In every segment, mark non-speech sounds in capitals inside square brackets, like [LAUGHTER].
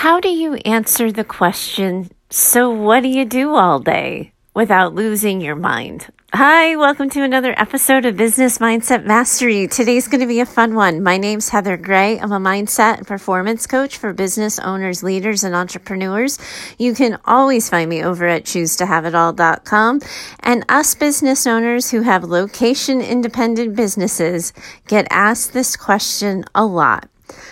How do you answer the question, so what do you do all day without losing your mind? Hi, welcome to another episode of Business Mindset Mastery. Today's going to be a fun one. My name's Heather Gray. I'm a mindset and performance coach for business owners, leaders, and entrepreneurs. You can always find me over at choosetohaveitall.com. And us business owners who have location independent businesses get asked this question a lot.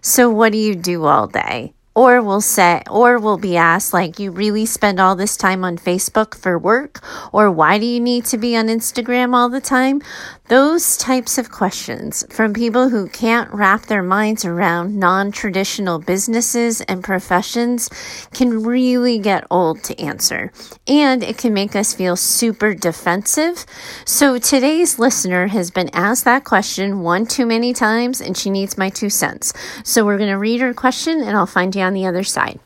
So what do you do all day? Or we'll say or we'll be asked like you really spend all this time on Facebook for work? Or why do you need to be on Instagram all the time? Those types of questions from people who can't wrap their minds around non-traditional businesses and professions can really get old to answer and it can make us feel super defensive. So today's listener has been asked that question one too many times and she needs my two cents. So we're going to read her question and I'll find you on the other side.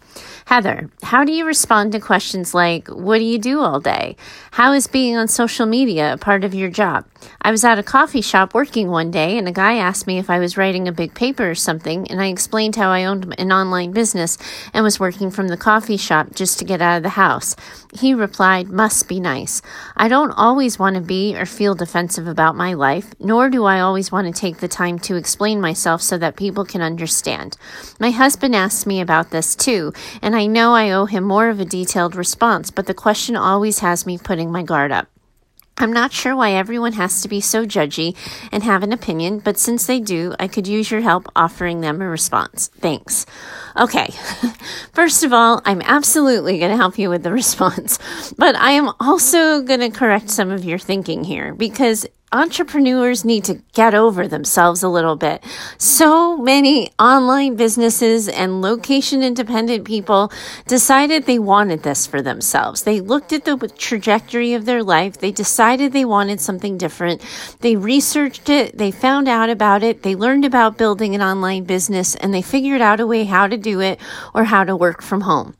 Heather, how do you respond to questions like, What do you do all day? How is being on social media a part of your job? I was at a coffee shop working one day, and a guy asked me if I was writing a big paper or something, and I explained how I owned an online business and was working from the coffee shop just to get out of the house. He replied, Must be nice. I don't always want to be or feel defensive about my life, nor do I always want to take the time to explain myself so that people can understand. My husband asked me about this too, and and I know I owe him more of a detailed response, but the question always has me putting my guard up. I'm not sure why everyone has to be so judgy and have an opinion, but since they do, I could use your help offering them a response. Thanks. Okay. [LAUGHS] First of all, I'm absolutely going to help you with the [LAUGHS] response, but I am also going to correct some of your thinking here because entrepreneurs need to get over themselves a little bit. So many online businesses and location independent people decided they wanted this for themselves. They looked at the trajectory of their life. They decided they wanted something different. They researched it. They found out about it. They learned about building an online business and they figured out a way how to do it or how to work from home.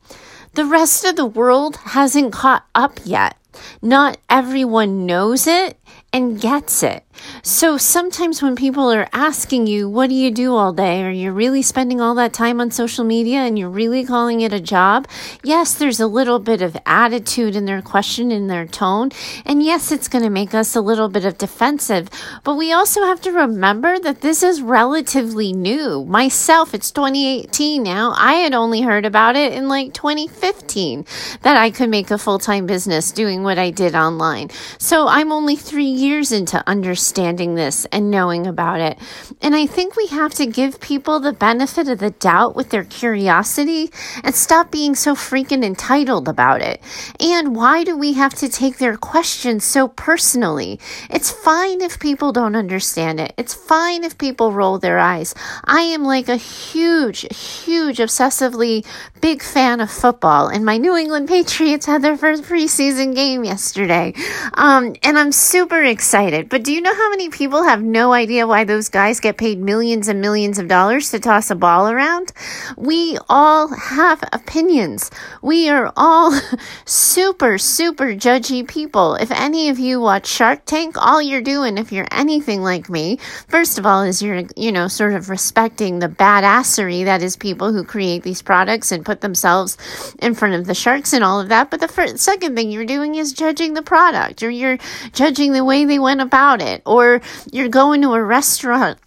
The rest of the world hasn't caught up yet. Not everyone knows it and gets it. So sometimes when people are asking you, what do you do all day? Are you're really spending all that time on social media and you're really calling it a job. Yes, there's a little bit of attitude in their question, in their tone. And yes, it's going to make us a little bit of defensive, but we also have to remember that this is relatively new. Myself, it's 2018 now. I had only heard about it in like 2015 that I could make a full time business doing what I did online. So I'm only three years into understanding understanding this and knowing about it. And I think we have to give people the benefit of the doubt with their curiosity and stop being so freaking entitled about it. And why do we have to take their questions so personally? It's fine if people don't understand it. It's fine if people roll their eyes. I am like a huge, huge, obsessively big fan of football, and my New England Patriots had their first preseason game yesterday. Um, and I'm super excited. But do you know how many people have no idea why those guys get paid millions and millions of dollars to toss a ball around? We all have opinions. We are all [LAUGHS] super, super judgy people. If any of you watch Shark Tank, all you're doing, if you're anything like me, first of all, is you're, you know, sort of respecting the badassery that is people who create these products and put themselves in front of the sharks and all of that. But the first, second thing you're doing is judging the product or you're judging the way they went about it or you're going to a restaurant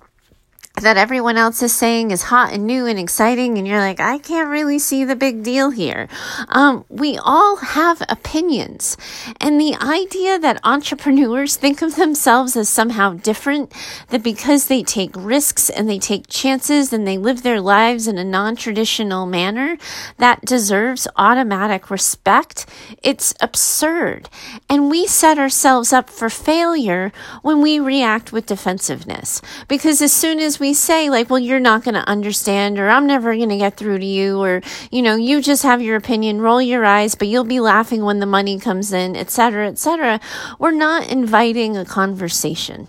that everyone else is saying is hot and new and exciting, and you're like, I can't really see the big deal here. Um, we all have opinions, and the idea that entrepreneurs think of themselves as somehow different, that because they take risks and they take chances and they live their lives in a non traditional manner, that deserves automatic respect, it's absurd. And we set ourselves up for failure when we react with defensiveness, because as soon as we we say like, well, you're not going to understand or I'm never going to get through to you or, you know, you just have your opinion, roll your eyes, but you'll be laughing when the money comes in, etc., etc., we're not inviting a conversation.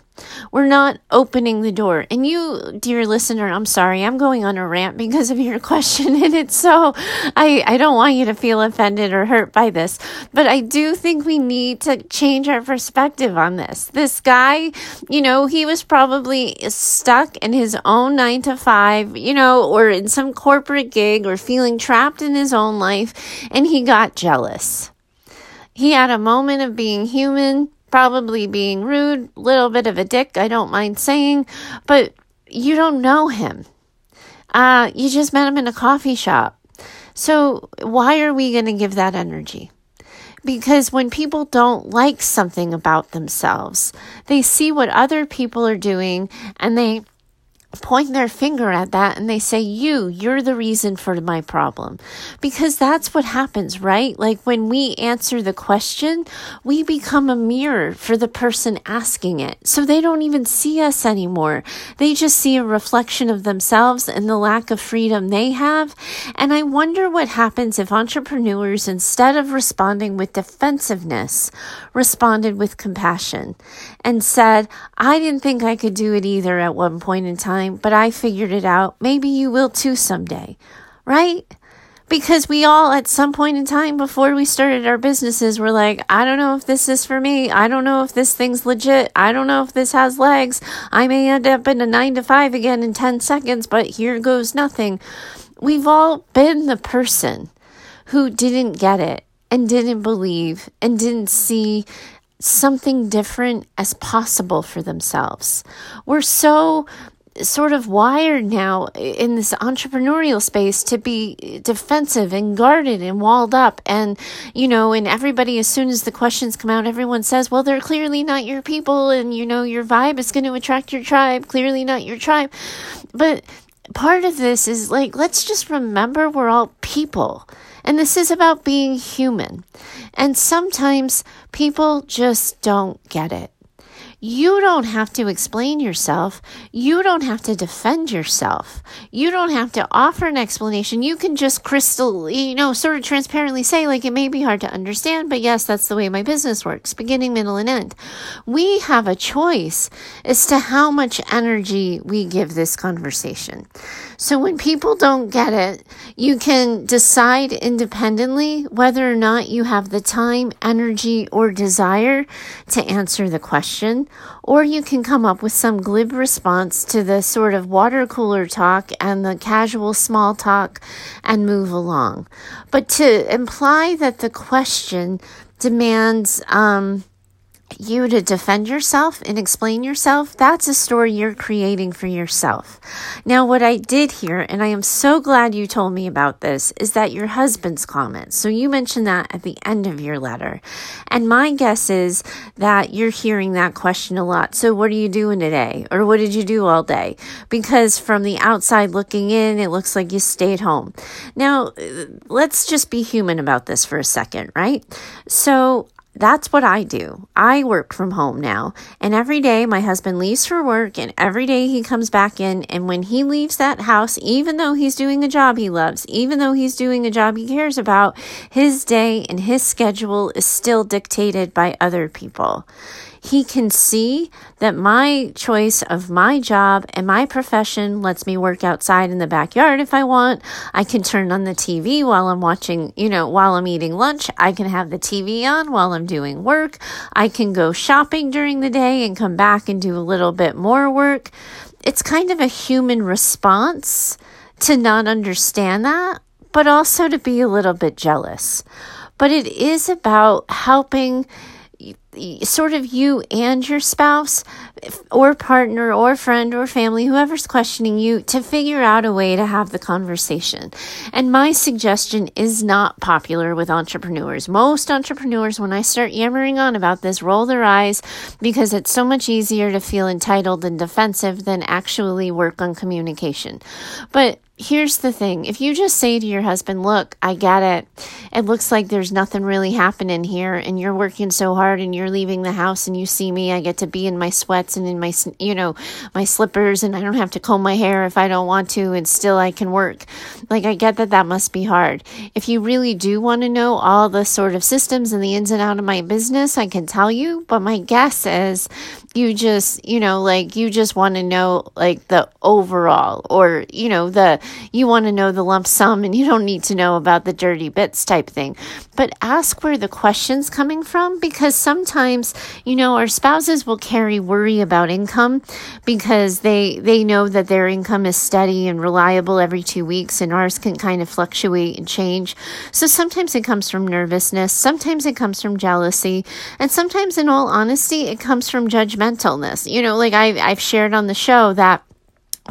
We're not opening the door. And you, dear listener, I'm sorry, I'm going on a rant because of your [LAUGHS] question. And it's so, I, I don't want you to feel offended or hurt by this, but I do think we need to change our perspective on this. This guy, you know, he was probably stuck in his own nine to five, you know, or in some corporate gig or feeling trapped in his own life, and he got jealous. He had a moment of being human probably being rude, little bit of a dick, I don't mind saying, but you don't know him. Uh, you just met him in a coffee shop. So why are we going to give that energy? Because when people don't like something about themselves, they see what other people are doing and they point their finger at that and they say, You, you're the reason for my problem. Because that's what happens, right? Like when we answer the question, we become a mirror for the person asking it. So they don't even see us anymore. They just see a reflection of themselves and the lack of freedom they have. And I wonder what happens if entrepreneurs, instead of responding with defensiveness, responded with compassion and said, I didn't think I could do it either at one point in time time, but I figured it out. Maybe you will too someday, right? Because we all, at some point in time before we started our businesses, were like, I don't know if this is for me. I don't know if this thing's legit. I don't know if this has legs. I may end up in a nine to five again in 10 seconds, but here goes nothing. We've all been the person who didn't get it and didn't believe and didn't see something different as possible for themselves. We're so sort of wired now in this entrepreneurial space to be defensive and guarded and walled up. And, you know, and everybody, as soon as the questions come out, everyone says, well, they're clearly not your people. And, you know, your vibe is going to attract your tribe, clearly not your tribe. But part of this is like, let's just remember we're all people. And this is about being human. And sometimes people just don't get it. You don't have to explain yourself. You don't have to defend yourself. You don't have to offer an explanation. You can just crystal, you know, sort of transparently say, like, it may be hard to understand, but yes, that's the way my business works beginning, middle, and end. We have a choice as to how much energy we give this conversation. So when people don't get it, you can decide independently whether or not you have the time, energy, or desire to answer the question, or you can come up with some glib response to the sort of water cooler talk and the casual small talk and move along. But to imply that the question demands, um, you to defend yourself and explain yourself, that's a story you're creating for yourself. Now, what I did here, and I am so glad you told me about this, is that your husband's comments. So you mentioned that at the end of your letter. And my guess is that you're hearing that question a lot. So what are you doing today? Or what did you do all day? Because from the outside looking in, it looks like you stayed home. Now, let's just be human about this for a second, right? So that's what I do. I work from home now. And every day my husband leaves for work and every day he comes back in. And when he leaves that house, even though he's doing a job he loves, even though he's doing a job he cares about, his day and his schedule is still dictated by other people. He can see that my choice of my job and my profession lets me work outside in the backyard if I want. I can turn on the TV while I'm watching, you know, while I'm eating lunch. I can have the TV on while I'm doing work. I can go shopping during the day and come back and do a little bit more work. It's kind of a human response to not understand that, but also to be a little bit jealous. But it is about helping sort of you and your spouse or partner or friend or family, whoever's questioning you, to figure out a way to have the conversation. And my suggestion is not popular with entrepreneurs. Most entrepreneurs, when I start yammering on about this, roll their eyes because it's so much easier to feel entitled and defensive than actually work on communication. But here's the thing if you just say to your husband, Look, I get it. It looks like there's nothing really happening here, and you're working so hard, and you're leaving the house, and you see me. I get to be in my sweats and in my, you know, my slippers, and I don't have to comb my hair if I don't want to, and still I can work. Like, I get that that must be hard. If you really do want to know all the sort of systems and the ins and outs of my business, I can tell you, but my guess is you just, you know, like you just want to know like the overall or, you know, the you want to know the lump sum and you don't need to know about the dirty bits type thing. But ask where the question's coming from because sometimes, you know, our spouses will carry worry about income because they they know that their income is steady and reliable every 2 weeks and ours can kind of fluctuate and change. So sometimes it comes from nervousness, sometimes it comes from jealousy, and sometimes in all honesty, it comes from judgmentalness. You know, like I I've shared on the show that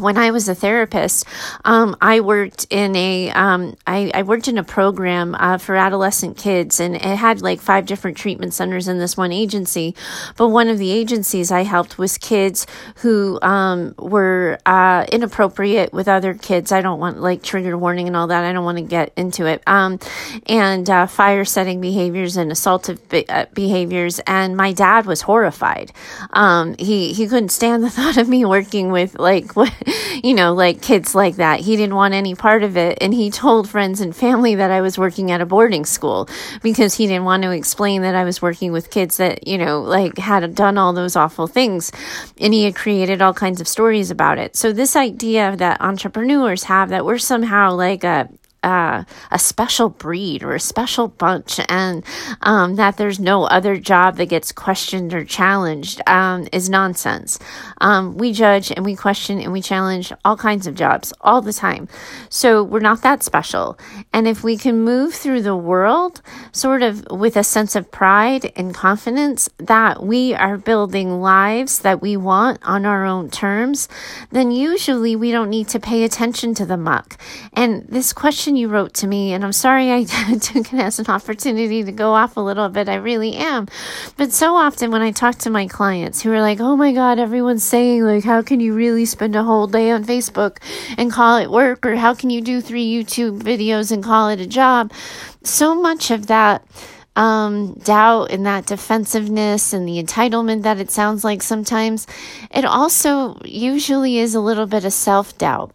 when I was a therapist, um, I worked in a um, I, I worked in a program uh, for adolescent kids, and it had like five different treatment centers in this one agency. But one of the agencies I helped was kids who um, were uh, inappropriate with other kids. I don't want like trigger warning and all that. I don't want to get into it. Um, and uh, fire setting behaviors and assaultive be- uh, behaviors. And my dad was horrified. Um, he he couldn't stand the [LAUGHS] thought of me working with like [LAUGHS] what [LAUGHS] you know, like kids like that. He didn't want any part of it. And he told friends and family that I was working at a boarding school because he didn't want to explain that I was working with kids that, you know, like had done all those awful things. And he had created all kinds of stories about it. So this idea that entrepreneurs have that we're somehow like a, uh, a special breed or a special bunch, and um, that there's no other job that gets questioned or challenged um, is nonsense. Um, we judge and we question and we challenge all kinds of jobs all the time. So we're not that special. And if we can move through the world sort of with a sense of pride and confidence that we are building lives that we want on our own terms, then usually we don't need to pay attention to the muck. And this question you wrote to me, and I'm sorry I [LAUGHS] took it as an opportunity to go off a little bit. I really am. But so often when I talk to my clients who are like, oh my God, everyone's saying, like, how can you really spend a whole day on Facebook and call it work? Or how can you do three YouTube videos and call it a job? So much of that. Um, doubt and that defensiveness and the entitlement that it sounds like sometimes, it also usually is a little bit of self doubt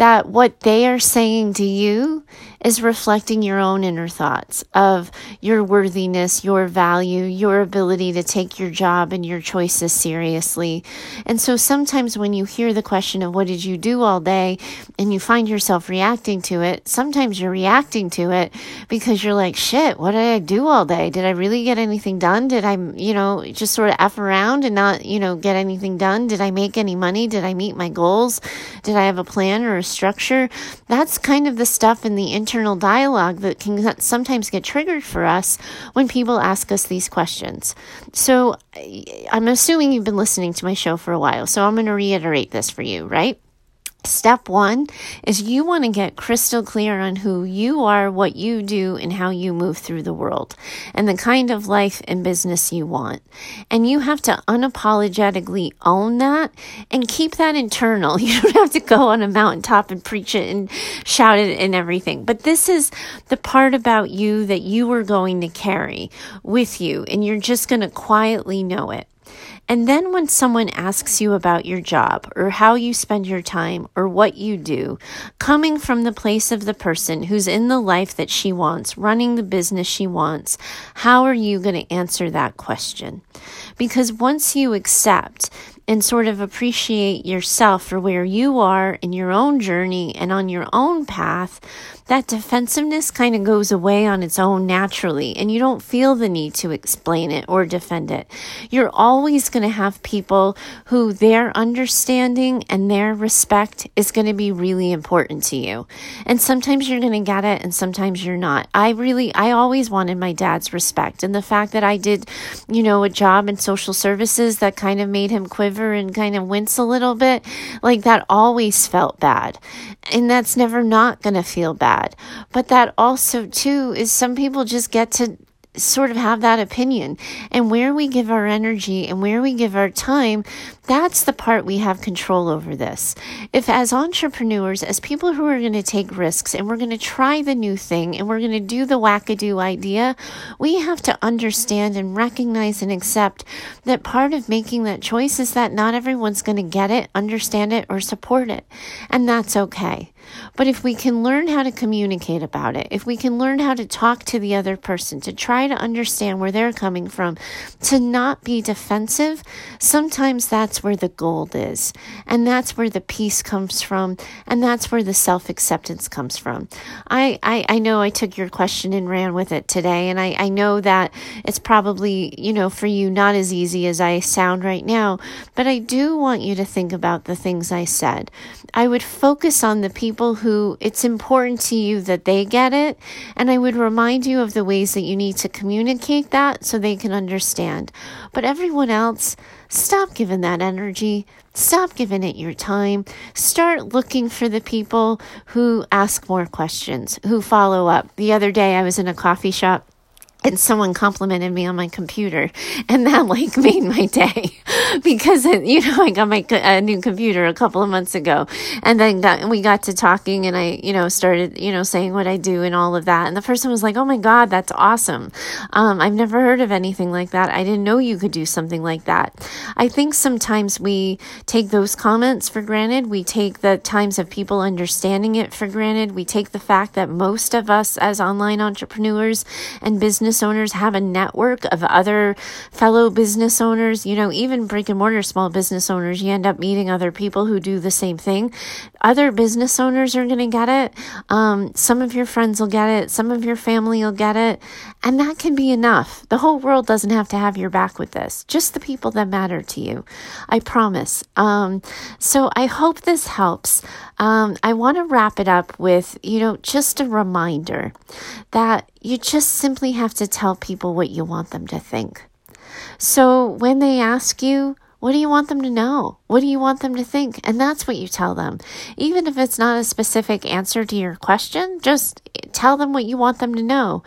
that what they are saying to you is reflecting your own inner thoughts of your worthiness, your value, your ability to take your job and your choices seriously. And so sometimes when you hear the question of what did you do all day and you find yourself reacting to it, sometimes you're reacting to it because you're like, shit, what did I do all day? Did I really get anything done? Did I, you know, just sort of F around and not, you know, get anything done? Did I make any money? Did I meet my goals? Did I have a plan or a structure? That's kind of the stuff in the internal dialogue that can sometimes get triggered for us when people ask us these questions. So I'm assuming you've been listening to my show for a while, so I'm going to reiterate this for you, right? Step one is you want to get crystal clear on who you are, what you do, and how you move through the world, and the kind of life and business you want. And you have to unapologetically own that and keep that internal. [LAUGHS] You don't have to go on a mountaintop and preach it and shout it and everything. But this is the part about you that you are going to carry with you, and you're just going to quietly know it. And then when someone asks you about your job or how you spend your time or what you do, coming from the place of the person who's in the life that she wants, running the business she wants, how are you going to answer that question? Because once you accept and sort of appreciate yourself for where you are in your own journey and on your own path, that defensiveness kind of goes away on its own naturally, and you don't feel the need to explain it or defend it. You're always going to have people who their understanding and their respect is going to be really important to you. And sometimes you're going to get it, and sometimes you're not. I really, I always wanted my dad's respect, and the fact that I did, you know, a job in social services that kind of made him quiver and kind of wince a little bit, like that always felt bad. And that's never not going to feel bad. But that also, too, is some people just get to sort of have that opinion. And where we give our energy and where we give our time, That's the part we have control over this. If, as entrepreneurs, as people who are going to take risks and we're going to try the new thing and we're going to do the wackadoo idea, we have to understand and recognize and accept that part of making that choice is that not everyone's going to get it, understand it, or support it. And that's okay. But if we can learn how to communicate about it, if we can learn how to talk to the other person, to try to understand where they're coming from, to not be defensive, sometimes that's where the gold is. And that's where the peace comes from. And that's where the self acceptance comes from. I, I, I know I took your question and ran with it today. And I, I know that it's probably, you know, for you not as easy as I sound right now. But I do want you to think about the things I said. I would focus on the people people who it's important to you that they get it. And I would remind you of the ways that you need to communicate that so they can understand. But everyone else, stop giving that energy. Stop giving it your time. Start looking for the people who ask more questions, who follow up. The other day I was in a coffee shop and someone complimented me on my computer and that like [LAUGHS] made my day. [LAUGHS] Because it, you know I got my a new computer a couple of months ago and then got, we got to talking and I you know started you know saying what I do and all of that. And the person was like oh my god that's awesome. Um, I've never heard of anything like that. I didn't know you could do something like that. I think sometimes we take those comments for granted. We take the times of people understanding it for granted. We take the fact that most of us as online entrepreneurs and business business owners have a network of other fellow business owners. You know, even brick and mortar small business owners, you end up meeting other people who do the same thing. Other business owners are going to get it. Um, some of your friends will get it. Some of your family will get it. And that can be enough. The whole world doesn't have to have your back with this, just the people that matter to you. I promise. Um, so I hope this helps. Um, I want to wrap it up with, you know, just a reminder that you just simply have to tell people what you want them to think. So when they ask you, what do you want them to know? What do you want them to think? And that's what you tell them. Even if it's not a specific answer to your question, just tell them what you want them to know.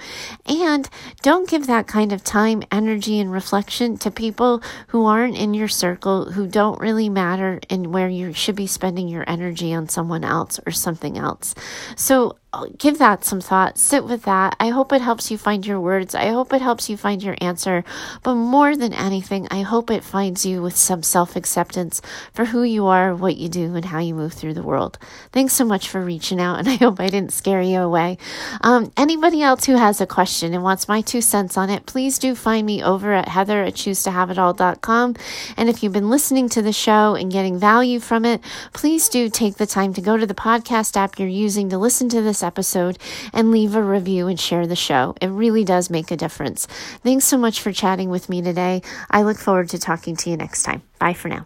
And don't give that kind of time, energy, and reflection to people who aren't in your circle, who don't really matter, and where you should be spending your energy on someone else or something else. So give that some thought. Sit with that. I hope it helps you find your words. I hope it helps you find your answer. But more than anything, I hope it finds you with some self acceptance for who you are, what you do, and how you move through the world. Thanks so much for reaching out, and [LAUGHS] I hope I didn't scare you away. Um, anybody else who has a question and wants my two cents on it, please do find me over at heather at choosetohaveitall.com. And if you've been listening to the show and getting value from it, please do take the time to go to the podcast app you're using to listen to episode and leave a review and share the show. It really does make a difference. Thanks so much for chatting with me today. I look forward to talking to you next time. Bye for now.